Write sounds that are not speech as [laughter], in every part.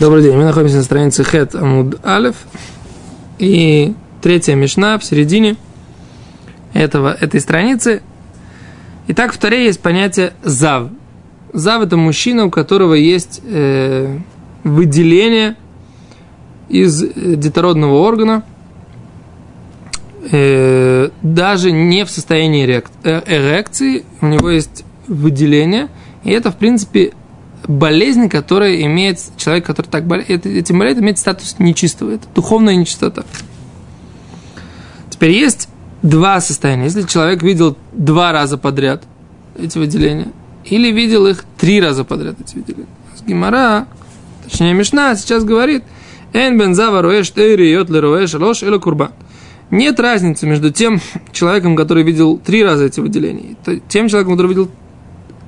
Добрый день, мы находимся на странице Хет Амуд Алев. И третья мешна в середине этого, этой страницы. Итак, в Таре есть понятие Зав. Зав – это мужчина, у которого есть э, выделение из детородного органа, э, даже не в состоянии э, эрекции, у него есть выделение, и это, в принципе, болезнь, которая имеет, человек, который так болеет, этим болеет, имеет статус нечистого. Это духовная нечистота. Теперь есть два состояния. Если человек видел два раза подряд эти выделения, или видел их три раза подряд эти выделения. Гимара, точнее Мишна, сейчас говорит, Эн бензава руэш тейри йот леруэш лош или курбан. Нет разницы между тем человеком, который видел три раза эти выделения, тем человеком, который видел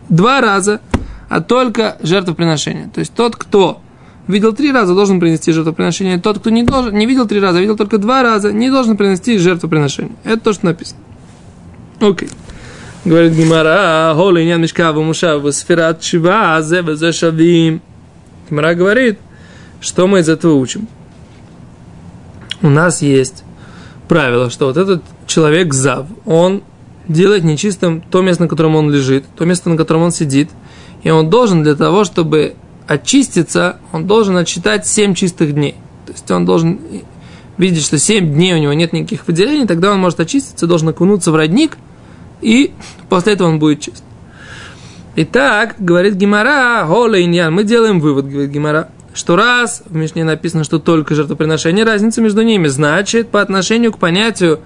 два раза – а только жертвоприношение. То есть тот, кто видел три раза, должен принести жертвоприношение. Тот, кто не, должен, не видел три раза, а видел только два раза, не должен принести жертвоприношение. Это то, что написано. Окей. Говорит Гимара, холи нян мешкава мушава сферат шива, азе шавим. Гимара говорит, что мы из этого учим. У нас есть правило, что вот этот человек зав, он делает нечистым то место, на котором он лежит, то место, на котором он сидит – и он должен для того, чтобы очиститься, он должен отсчитать 7 чистых дней. То есть он должен видеть, что 7 дней у него нет никаких выделений, тогда он может очиститься, должен окунуться в родник, и после этого он будет чист. Итак, говорит Гимара, Хола Иньян, мы делаем вывод, говорит Гимара, что раз в Мишне написано, что только жертвоприношение, разница между ними, значит, по отношению к понятию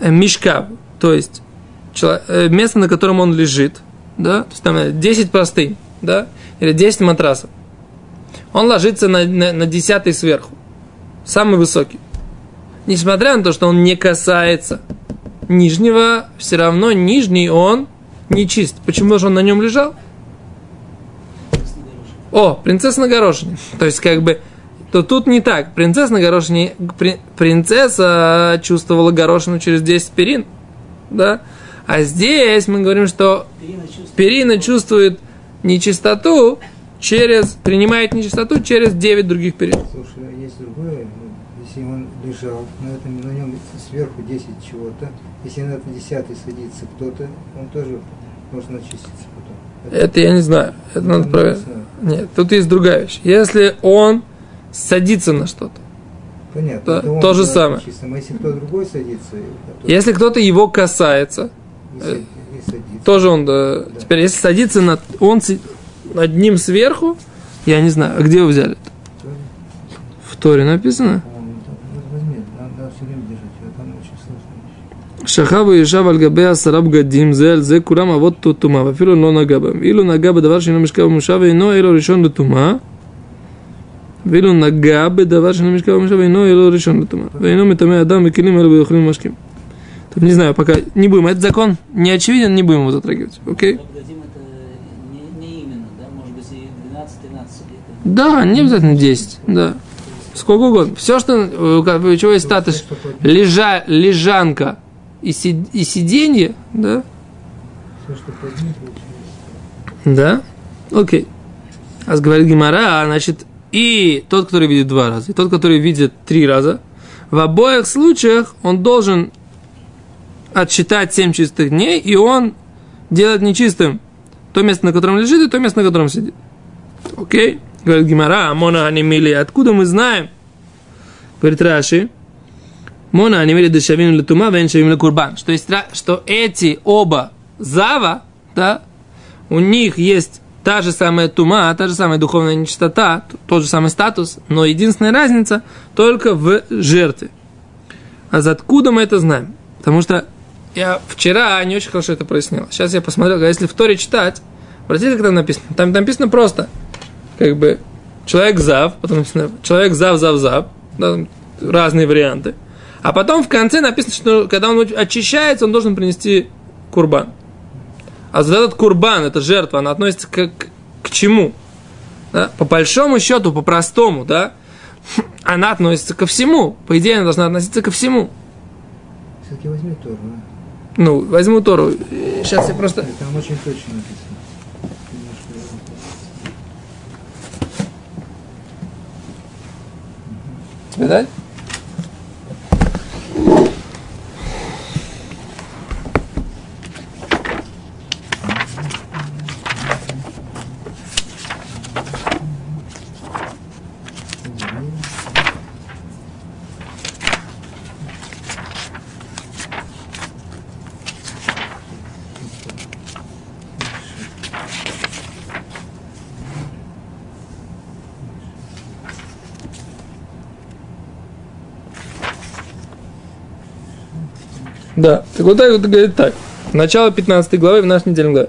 мешка, то есть э, место, на котором он лежит – да, то есть там 10 простынь, да, или 10 матрасов. Он ложится на, на, на 10 сверху, самый высокий. Несмотря на то, что он не касается нижнего, все равно нижний он не чист. Почему же он на нем лежал? О, принцесса на горошине. [laughs] То есть, как бы, то тут не так. Принцесса на горошине, принцесса чувствовала горошину через 10 перин, да? А здесь мы говорим, что перина чувствует, перина чувствует нечистоту через, принимает нечистоту через 9 других перин. Слушай, а есть другое, ну, если он лежал, на, этом, на нем сверху 10 чего-то, если на это 10 садится кто-то, он тоже должен очиститься потом. Это, это я не знаю, это, это надо проверить. Нет, тут есть другая вещь. Если он садится на что-то, Понятно. То, то же самое. Чистым. А если кто другой садится? То... Если кто-то его касается, Э, тоже он, да, теперь если садится на, он над ним сверху, я не знаю, а где вы взяли? В Торе написано? Шахаву и Шав Альгабея Сараб Гадим Зель Зе Курам Авот Тутума Вафилу Но Нагаба Илу Нагаба Давар Шину Мишкава Мушава Ино Илу Ришон Лутума Вилу Нагаба Давар Шину Мишкава Мушава Ино Илу Ришон Лутума Вейну Митаме Адам Викилим Элу Виохлим Машким. Там, не знаю, пока не будем. Этот закон не очевиден, не будем его затрагивать. Окей? Да? Не обязательно 10, да. Сколько угодно. Все, что, э, у чего есть статус лежа, лежанка и, си, и сиденье, да? Да? Окей. А говорит Гимара, а, значит, и тот, который видит два раза, и тот, который видит три раза, в обоих случаях он должен отсчитать 7 чистых дней, и он делает нечистым то место, на котором лежит, и то место, на котором сидит. Окей? Говорит Гимара, Мона Анимили, откуда мы знаем? Говорит Раши, Мона Анимили Дешавин Летума, Веншавин Курбан. Что, есть, что эти оба Зава, да, у них есть та же самая тума, та же самая духовная нечистота, тот же самый статус, но единственная разница только в жертве. А за откуда мы это знаем? Потому что я вчера не очень хорошо это прояснил. Сейчас я посмотрел, если в Торе читать, смотрите, как там написано. Там, там написано просто, как бы, человек зав, потом написано человек зав, зав, зав, да, разные варианты. А потом в конце написано, что когда он очищается, он должен принести курбан. А вот этот курбан, эта жертва, она относится к, к, чему? Да? По большому счету, по простому, да, она относится ко всему. По идее, она должна относиться ко всему. Все-таки возьми Тору? Ну, возьму Тору. Сейчас я просто... Там очень точно написано. Тебе дать? Так вот так вот говорит так. Начало 15 главы в нашей недельной главе.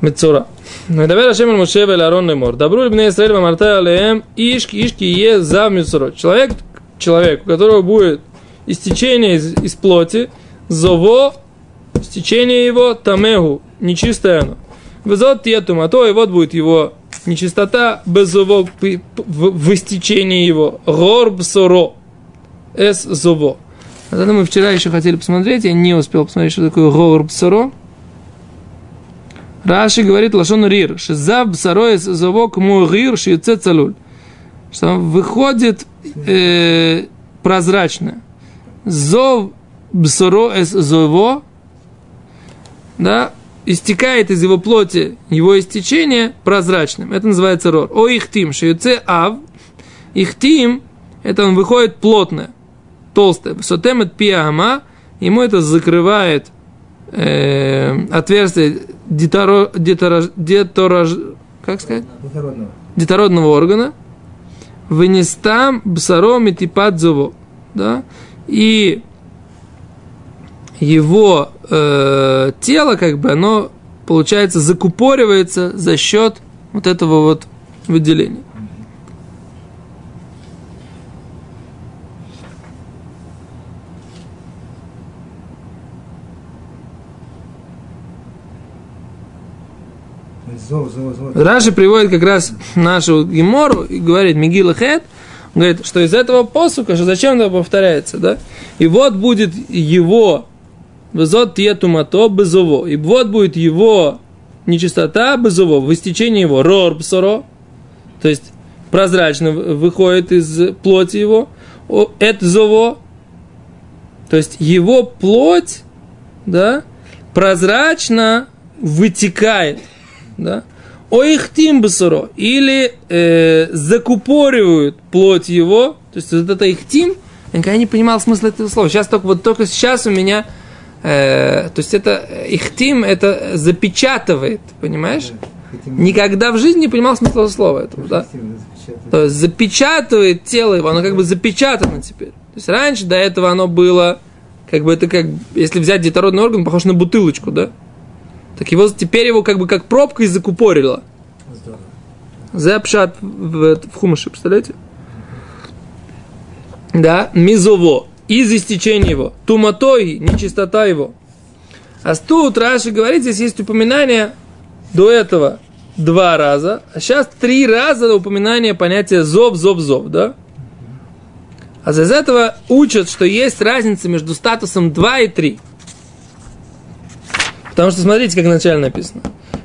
Мецура. Медавер Ашем аль Моше вел Арон лемор. Добру либне Исраэль вамарта алеем ишки ишки е за мецуро. Человек, человек, у которого будет истечение из, из плоти, зово, истечение его, тамегу, нечистое оно. Везот тетум, а то и вот будет его нечистота, безово, в, в истечении его. Гор бсоро, эс зово. А тогда мы вчера еще хотели посмотреть, я не успел посмотреть, что такое гор бсоро. Раши говорит лашон рир, шизав бсаро из завок мугир шиюце цалуль. Что выходит э, прозрачно. Зов бсоро из зово, да, истекает из его плоти его истечение прозрачным. Это называется рор. О ихтим, шиюце ав. Ихтим, это он выходит плотно, толстое. Сотемет пиама, ему это закрывает э, отверстие деторо, деторож, деторож, как сказать? Детородного. детородного органа, вынестам бсаром и типадзово, да, и его э, тело, как бы, оно, получается, закупоривается за счет вот этого вот выделения. Раши приводит как раз нашу Гемору и говорит, Мигила Хет, говорит, что из этого посука, что зачем это повторяется, да? И вот будет его Везот тетумато безово. И вот будет его нечистота безово, в истечении его рор псоро, то есть прозрачно выходит из плоти его, это зово, то есть его плоть, да, прозрачно вытекает, да, о их тимбасуро, или э, закупоривают плоть его, то есть вот это их тим, я никогда не понимал смысла этого слова. Сейчас только вот только сейчас у меня, э, то есть это их тим, это запечатывает, понимаешь? Никогда в жизни не понимал смысла слова этого, да? То есть запечатывает тело его, оно как бы запечатано теперь. То есть раньше до этого оно было, как бы это как, если взять детородный орган, похож на бутылочку, да? Так его теперь его как бы как пробкой закупорило. Здорово. Запшат в, в хумыше, представляете? Да, мизово, из истечения его, туматой, нечистота его. А тут Раши говорит, здесь есть упоминание до этого два раза, а сейчас три раза упоминание понятия зов, зов, зов, да? А из этого учат, что есть разница между статусом 2 и 3. Потому что смотрите, как вначале написано.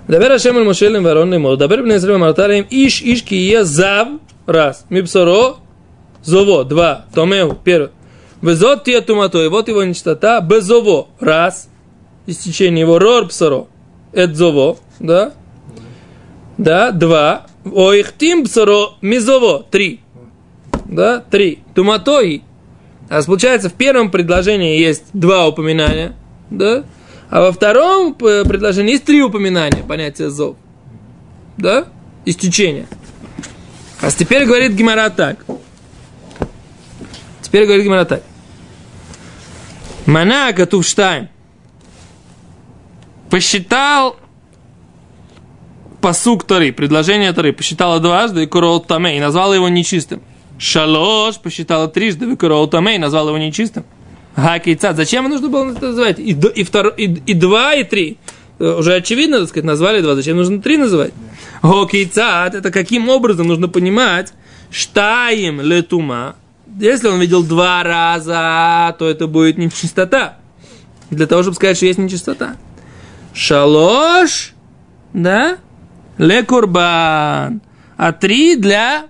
Дабер Ашем аль Мошелем варон лимо. Дабер бне Исраэль марталем иш иш ки е зав раз. Мипсоро зово два. Томеу первый. Безот тия тумато. И вот его нечистота. Безово раз. Истечение его рор псоро. Эт зово. Да? Да, два. Оихтим псоро мизово. Три. Да, три. Туматои. А получается, в первом предложении есть два упоминания, да? А во втором предложении есть три упоминания понятия зов. Да? Истечение. А теперь говорит Гимара так. Теперь говорит Гимара так. Мана Катувштайн посчитал посук Тары, предложение Тары, посчитала дважды и Курол Таме, и назвала его нечистым. Шалош посчитала трижды, и Курол Таме, и назвала его нечистым. Хакейцат. Зачем нужно было это называть? И, и, втор, и, и два, и три. Э, Уже очевидно, так сказать, назвали два. Зачем нужно три называть? Хокейцат. Это каким образом нужно понимать? Штаим летума. Если он видел два раза, то это будет нечистота. Для того, чтобы сказать, что есть нечистота. Шалош, да, ле курбан. А три для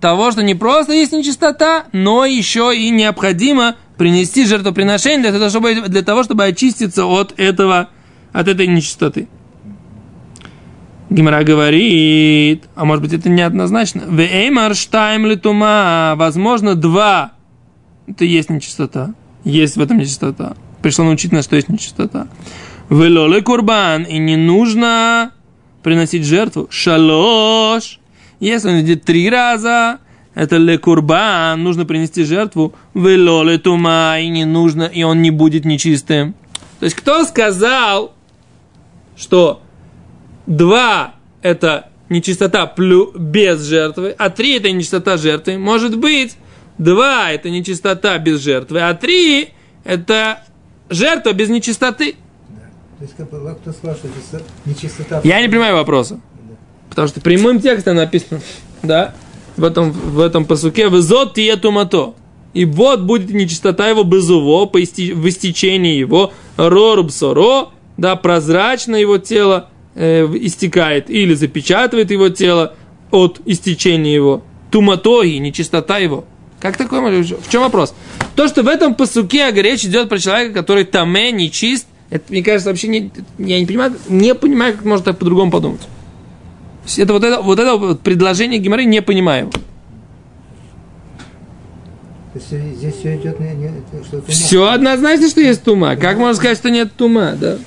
того, что не просто есть нечистота, но еще и необходимо принести жертвоприношение для того, чтобы, для того, чтобы очиститься от этого, от этой нечистоты. Гимара говорит, а может быть это неоднозначно. Веймар штайм литума, возможно, два. Это есть нечистота. Есть в этом нечистота. Пришло научить нас, что есть нечистота. Велоле курбан, и не нужно приносить жертву. Шалош. Если он идет три раза, это ле курбан, нужно принести жертву. Велоле тума, и не нужно, и он не будет нечистым. То есть, кто сказал, что два это нечистота плю, без жертвы, а три это нечистота жертвы. Может быть, два это нечистота без жертвы, а три это жертва без нечистоты. То есть, как бы, кто сказал, что это нечистота... Я не понимаю вопроса. Потому что прямым текстом написано, да, в этом, в этом посуке, «Везот тие тумато». И вот будет нечистота его безуво, по в истечении его, роруб соро, да, прозрачно его тело, э, истекает или запечатывает его тело от истечения его. Туматоги, нечистота его. Как такое В чем вопрос? То, что в этом посуке речь идет про человека, который таме, нечист, это, мне кажется, вообще не, я не понимаю, не понимаю, как можно так по-другому подумать. Это вот это, вот это вот предложение Гимары не понимаю. Есть здесь все идет не, не, что тума. Все однозначно, что есть тума. Как можно сказать, что нет тума, да?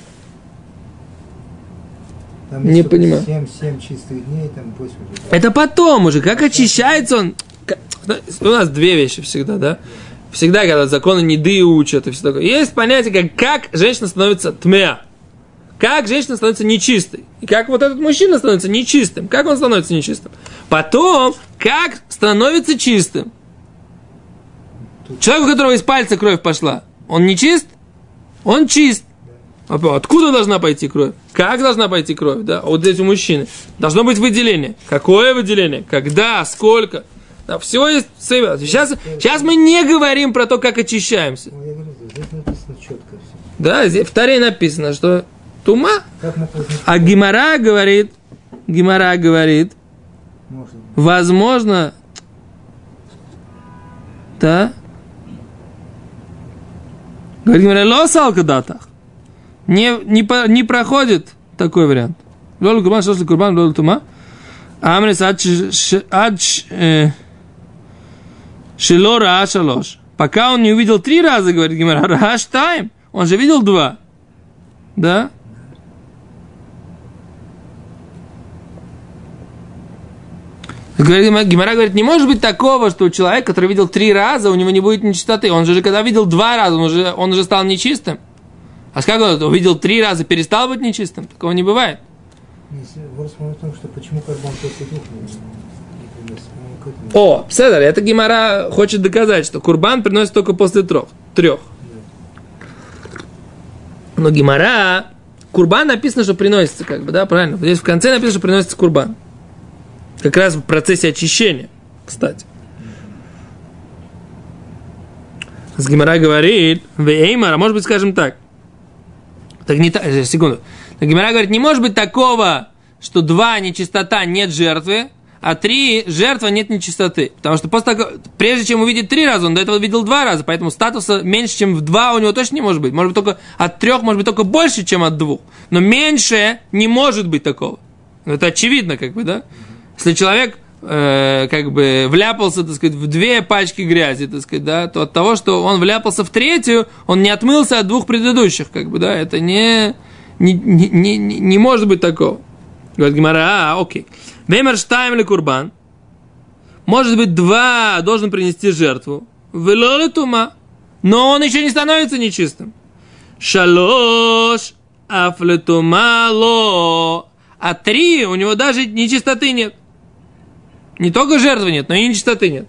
Там Не понимаю. 7, 7 чистых дней, там 8 уже. Это потом уже, как очищается он. Да, У нас две вещи всегда, да? Всегда, когда законы неды учат и все такое. Есть понятие, как, как женщина становится тмеа. Как женщина становится нечистой. И как вот этот мужчина становится нечистым. Как он становится нечистым. Потом, как становится чистым. Человек, у которого из пальца кровь пошла, он не чист? Он чист. А Откуда должна пойти кровь? Как должна пойти кровь? Да? Вот здесь у мужчины. Должно быть выделение. Какое выделение? Когда? Сколько? Да, всего есть. Сейчас, сейчас мы не говорим про то, как очищаемся. Ну, все. Да, здесь в Таре написано, что тума, а Гимара говорит, Гимара говорит, возможно, да, говорит Гимара, лосал датах, не, не, не проходит такой вариант. Лолу курбан, что курбан, лолу тума. Амрис ад ш- ш- ад ш- э, шело раа шалош. Пока он не увидел три раза, говорит Гимара, раа штайм. Он же видел два. Да? Говорит, Гима- Гимара говорит, не может быть такого, что у человека, который видел три раза, у него не будет нечистоты. Он же, же когда видел два раза, он уже, он уже стал нечистым. А как он увидел три раза, перестал быть нечистым? Такого не бывает. Если вопрос в том, что почему карбон после двух не, не принес. К этому. О, Седер, это Гимара хочет доказать, что Курбан приносит только после трех. трех. Но Гимара, Курбан написано, что приносится, как бы, да, правильно? Здесь в конце написано, что приносится Курбан. Как раз в процессе очищения, кстати. С Гимара говорит, Веймар, а может быть, скажем так. Так не так, э, секунду. Так Гимара говорит, не может быть такого, что два нечистота нет жертвы, а три жертва нет нечистоты. Потому что после того, прежде чем увидеть три раза, он до этого видел два раза, поэтому статуса меньше, чем в два у него точно не может быть. Может быть только от трех, может быть только больше, чем от двух. Но меньше не может быть такого. Ну, Это очевидно, как бы, да? Если человек э, как бы вляпался, так сказать, в две пачки грязи, так сказать, да, то от того, что он вляпался в третью, он не отмылся от двух предыдущих, как бы, да, это не, не, не, не, не может быть такого. Говорит Гимара, а, окей. Веймер штайм или курбан. Может быть, два должен принести жертву. Велоли тума. Но он еще не становится нечистым. Шалош афлетумало. А три у него даже нечистоты нет. Не только жертвы нет, но и нечистоты нет.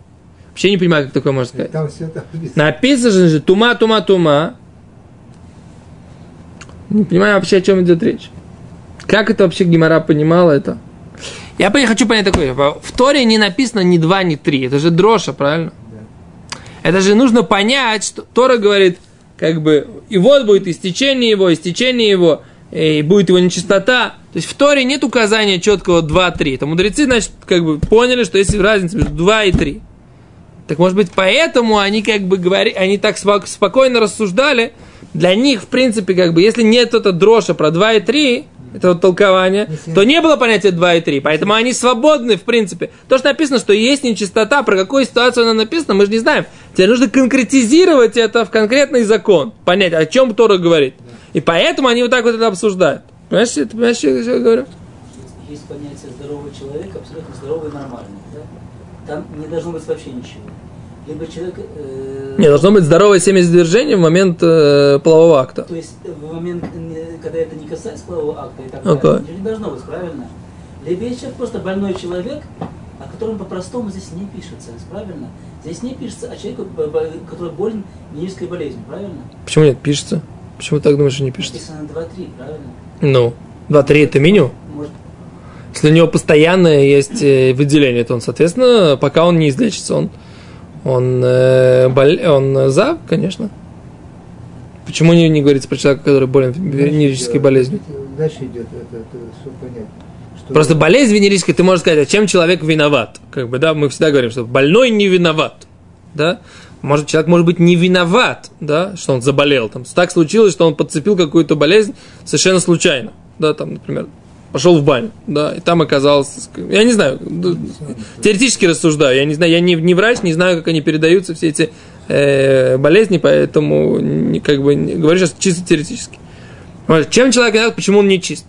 Вообще не понимаю, как такое можно сказать. Там все это написано. Же тума, тума, тума. Не понимаю вообще, о чем идет речь. Как это вообще Гимара понимала это? Я хочу понять такое. В Торе не написано ни два, ни три. Это же дроша, правильно? Это же нужно понять, что Тора говорит, как бы, и вот будет истечение его, истечение его, и будет его нечистота. То есть в Торе нет указания четкого 2-3. Там мудрецы, значит, как бы поняли, что есть разница между 2 и 3. Так может быть, поэтому они как бы говорили, они так спокойно рассуждали. Для них, в принципе, как бы, если нет это дроша про 2 и 3, это вот толкование, то не было понятия 2 и 3. Поэтому они свободны, в принципе. То, что написано, что есть нечистота, про какую ситуацию она написана, мы же не знаем. Тебе нужно конкретизировать это в конкретный закон. Понять, о чем Тора говорит. И поэтому они вот так вот это обсуждают. Понимаешь, ты понимаешь, что я говорю? Есть понятие здорового человека, абсолютно здоровый и нормальный. Да? Там не должно быть вообще ничего. Либо человек... Э... Не, должно быть здоровое семяизвержение в момент э, полового акта. То есть в момент, когда это не касается полового акта и так okay. далее, ничего не должно быть, правильно? Либо есть человек просто больной человек, о котором по-простому здесь не пишется, правильно? Здесь не пишется о человеке, который болен венерической болезнью, правильно? Почему нет, пишется? Почему так думаешь, что не пишется? Написано 2-3, правильно? Ну, 2-3 это меню? Может, Если у него постоянное есть э, выделение, то он, соответственно, пока он не излечится, он, он, э, боль, он за, конечно. Почему не, не говорится про человека, который болен венерической болезнью? Дальше идет это, это все понятно. Что Просто болезнь венерическая, ты можешь сказать, а чем человек виноват? Как бы, да, мы всегда говорим, что больной не виноват. Да? Может, человек может быть не виноват, да, что он заболел. Там, так случилось, что он подцепил какую-то болезнь совершенно случайно. Да, там, например, пошел в баню, да, и там оказалось, я не знаю, теоретически рассуждаю, я не знаю, я не, не врач, не знаю, как они передаются, все эти э, болезни, поэтому не, как бы не, говорю сейчас чисто теоретически. Чем человек виноват, почему он не чист?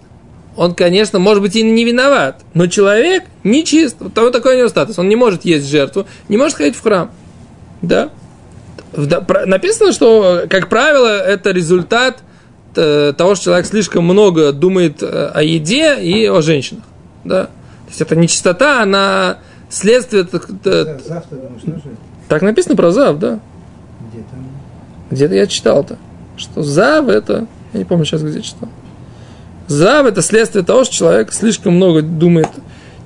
Он, конечно, может быть и не виноват, но человек не чист. Вот такой у него статус. Он не может есть жертву, не может ходить в храм. Да? Написано, что, как правило, это результат э, того, что человек слишком много думает э, о еде и о женщинах. Да? То есть это нечистота, она следствие... За- Завтра, думаешь, тоже? Так написано про зав, да. Где там? Где-то я читал-то, что зав это... Я не помню сейчас, где читал. Зав это следствие того, что человек слишком много думает.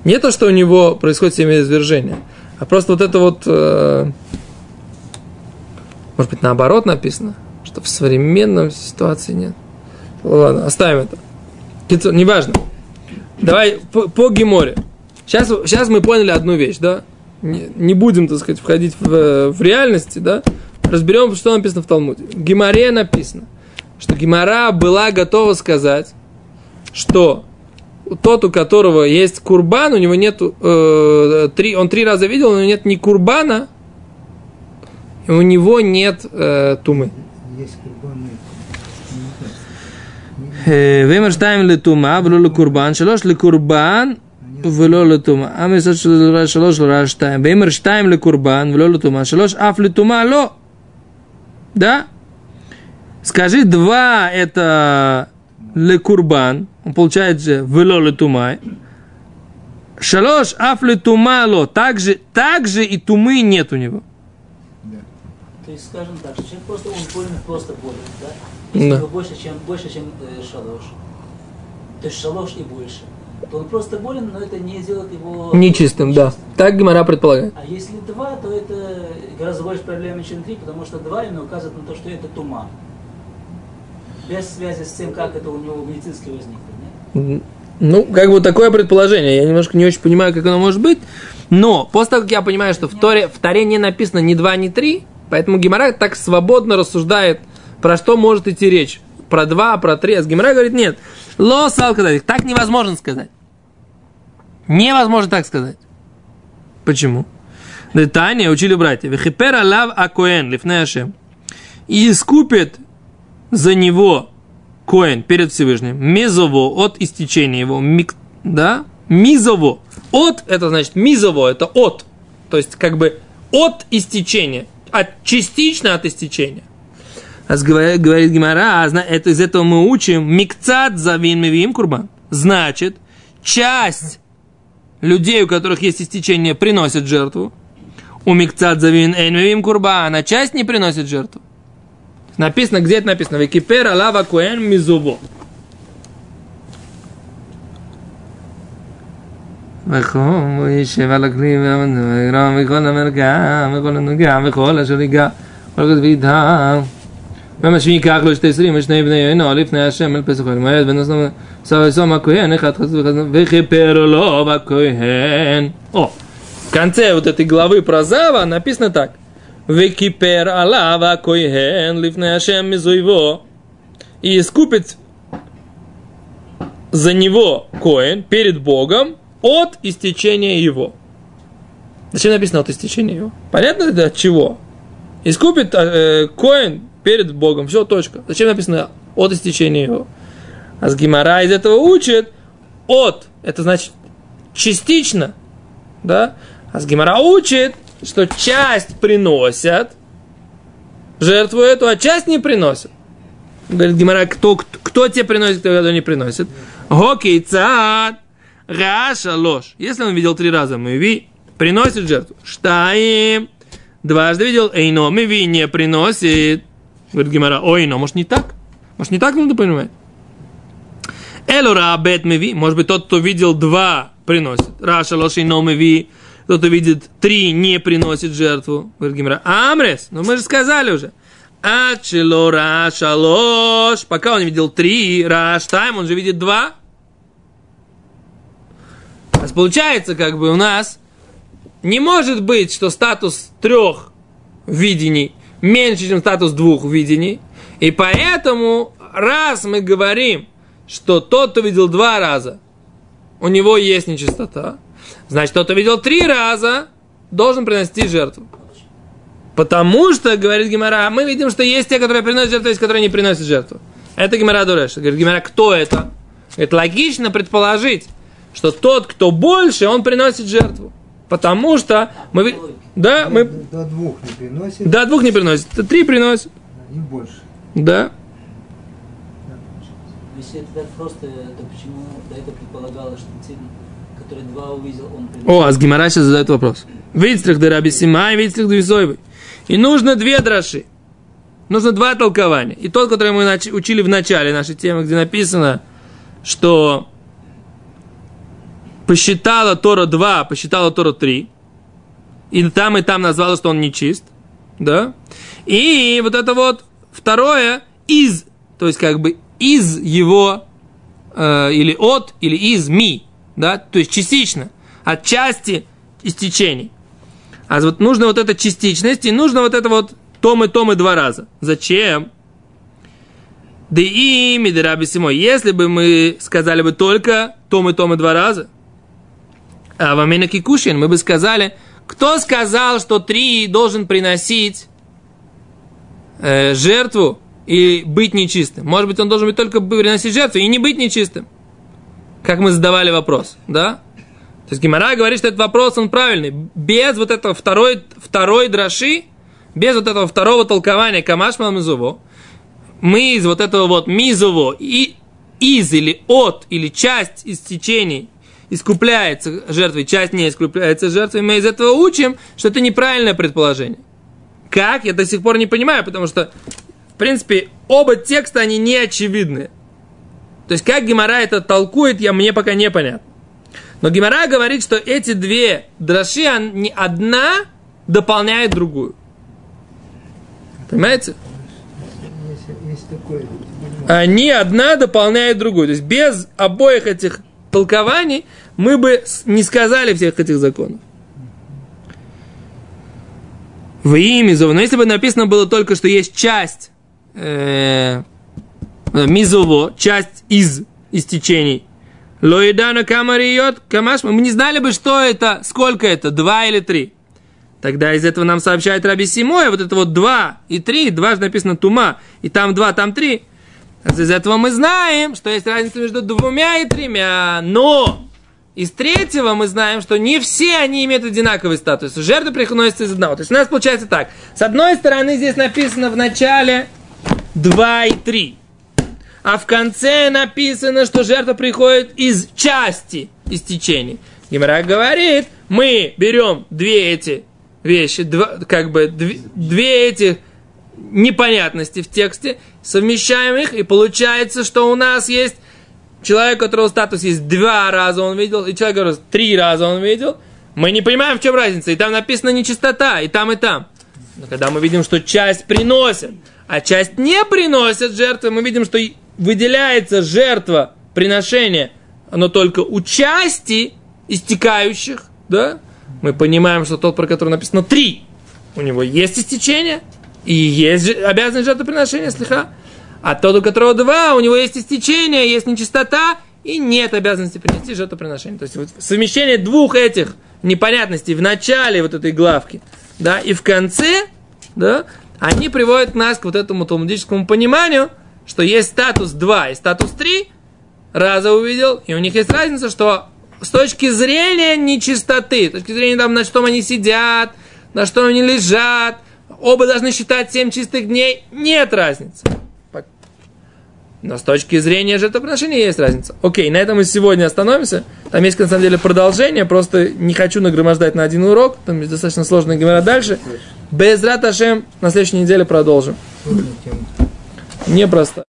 Не то, что у него происходит семяизвержение, а просто вот это вот... э, может быть, наоборот написано, что в современном ситуации нет. Ладно, оставим это. Кицу, Неважно. Давай по, по Геморе. Сейчас, сейчас мы поняли одну вещь, да? Не, не будем, так сказать, входить в, в реальности, да? Разберем, что написано в Талмуде. В Геморе написано, что Гемора была готова сказать, что тот, у которого есть курбан, у него нет, э, три, он три раза видел, но нет ни курбана, и у него нет э, тумы. Есть курбаны. ואם שתיים לטומאה ולא לקורבן, שלוש לקורבן ולא לטומאה. עם יסוד של שלוש לא ראה שתיים. ואם שתיים לקורבן ולא לטומאה, שלוש אף לטומאה לא. Да? Скажи, два это лекурбан, он получает же вело летумай. Шалош аф летумало, также, также и тумы нет у него. То есть, скажем так, что человек просто, он болен, просто болен, да? Если Да. его больше, чем, больше, чем э, шалош, то есть шалош и больше, то он просто болен, но это не делает его... Нечистым, да. Так Гимара предполагает. А если два, то это гораздо больше проблемы, чем три, потому что два именно указывает на то, что это тума. Без связи с тем, как это у него медицински возникло. Нет? Ну, как бы такое предположение. Я немножко не очень понимаю, как оно может быть. Но после того, как я понимаю, что в Торе, в Торе не написано ни два, ни три, поэтому Гимара так свободно рассуждает, про что может идти речь. Про два, про три. А с Гимара говорит, нет. Ло салкадалик. Так невозможно сказать. Невозможно так сказать. Почему? Детание учили братья. Вехипера лав акоэн лифнеашем. И искупит за него Коэн перед Всевышним, мезово от истечения его, мик, да, мизово, от, это значит мизово, это от, то есть как бы от истечения, от, частично от истечения. А говорит, говорит Гимара, а, это, из этого мы учим, микцат завин мивим курбан. Значит, часть людей, у которых есть истечение, приносят жертву. У микцат завин эйн мивим курбан, а часть не приносит жертву. Написано, где это написано? Википер алава куэн мизубо. וחום הוא יישב על הכלי ויגרום מכל המרגע וכל הנוגע וכל אשר ייגע וכל כתבי דם ממש ייקח לו שתי עשרים ושני בני עינו לפני השם אל פסח אל מועד ונוסף סום הכהן אחד חצי וכיפר לו בכהן. О, в конце вот этой главы про Зава написано так. Векипер алава койген лифне ашем мизуево. И искупит за него коин перед Богом от истечения его. Зачем написано от истечения его? Понятно это от чего? Искупит э, коин перед Богом. Все, точка. Зачем написано от истечения его? А с Гимара из этого учит от. Это значит частично. Да? А с Гимара учит, что часть приносят жертву эту, а часть не приносят. Говорит Гемара, кто, кто, кто тебе приносит, кто не приносит. הא כיצד. ראה שלוש. Если он видел три раза מביא, приносит жертву. שתים. Дважды видел, אינו מביא не приносит. Говорит Гемара, ой, но может не так? Может не так надо понимать? אלא ראה ב׳ מביא. Может быть тот, кто видел два, приносит. ראה שלוש אינו מביא. Тот, кто видит три, не приносит жертву. Говорит Гемара, אמרת. Ну мы же сказали уже. Ачело раша ложь. Пока он видел три, раш тайм, он же видит два. То получается, как бы у нас не может быть, что статус трех видений меньше, чем статус двух видений. И поэтому, раз мы говорим, что тот, кто видел два раза, у него есть нечистота, значит, тот, кто видел три раза, должен принести жертву. Потому что, говорит Гимара, мы видим, что есть те, которые приносят жертву, есть, которые не приносят жертву. Это Гимара Дуреша. Говорит Гимара, кто это? Это логично предположить, что тот, кто больше, он приносит жертву. Потому что мы... Да, мы... До двух не приносит. До двух не приносит. Три приносит. И больше. Да. Если это так просто, то почему до этого предполагалось, что Цин, который два увидел, он приносит? О, а с Гимара сейчас задает вопрос. Вицтрих да раби Симай, вицтрих да. И нужно две драши. Нужно два толкования. И тот, который мы учили в начале нашей темы, где написано, что посчитала Тора 2, посчитала Тора 3. И там и там назвала, что он нечист. Да? И вот это вот второе из, то есть как бы из его, э, или от, или из ми, да, то есть частично, от части истечений. А вот нужно вот эта частичность, и нужно вот это вот том и том и два раза. Зачем? Да и Мидераби Симой. Если бы мы сказали бы только том и том и два раза, а в Амина Кикушин мы бы сказали, кто сказал, что три должен приносить э, жертву и быть нечистым? Может быть, он должен быть только приносить жертву и не быть нечистым. Как мы задавали вопрос, да? То есть Гимара говорит, что этот вопрос, он правильный. Без вот этого второй, второй дроши, без вот этого второго толкования Камаш Мизово, мы из вот этого вот Мизово и из или от или часть из течений искупляется жертвой, часть не искупляется жертвой, мы из этого учим, что это неправильное предположение. Как? Я до сих пор не понимаю, потому что, в принципе, оба текста, они не очевидны. То есть, как Гимара это толкует, я, мне пока не понятно. Но Гимара говорит, что эти две драши, они, одна дополняет другую. Понимаете? Есть, есть такое. Они одна дополняет другую. То есть без обоих этих толкований мы бы не сказали всех этих законов. В имя Но если бы написано было только, что есть часть э, мизово, часть из истечений, Лоидана камариот камаш, мы не знали бы, что это, сколько это, два или три. Тогда из этого нам сообщает Раби Симоя, вот это вот два и три, дважды написано тума, и там два, там три. Из этого мы знаем, что есть разница между двумя и тремя, но из третьего мы знаем, что не все они имеют одинаковый статус. Жертва приносится из одного. То есть у нас получается так. С одной стороны здесь написано в начале 2 и 3. А в конце написано, что жертва приходит из части истечений. Гимара говорит, мы берем две эти вещи, два, как бы две, две эти непонятности в тексте, совмещаем их, и получается, что у нас есть человек, у которого статус есть два раза он видел, и человек, которого три раза он видел, мы не понимаем, в чем разница. И там написано нечистота, и там, и там. Но когда мы видим, что часть приносит, а часть не приносят жертвы. Мы видим, что выделяется жертва, приношение, оно только у части истекающих, да? Мы понимаем, что тот, про который написано три, у него есть истечение, и есть обязанность жертвоприношения, слегка. А тот, у которого два, у него есть истечение, есть нечистота, и нет обязанности принести жертвоприношение. То есть вот совмещение двух этих непонятностей в начале вот этой главки, да, и в конце, да, они приводят нас к вот этому талмудическому пониманию, что есть статус 2 и статус 3, раза увидел, и у них есть разница, что с точки зрения нечистоты, с точки зрения там, на что они сидят, на что они лежат, оба должны считать 7 чистых дней, нет разницы. Но с точки зрения жертвоприношения есть разница. Окей, на этом мы сегодня остановимся. Там есть, на самом деле, продолжение. Просто не хочу нагромождать на один урок. Там есть достаточно сложная говоря дальше. Без Раташем на следующей неделе продолжим. Непросто.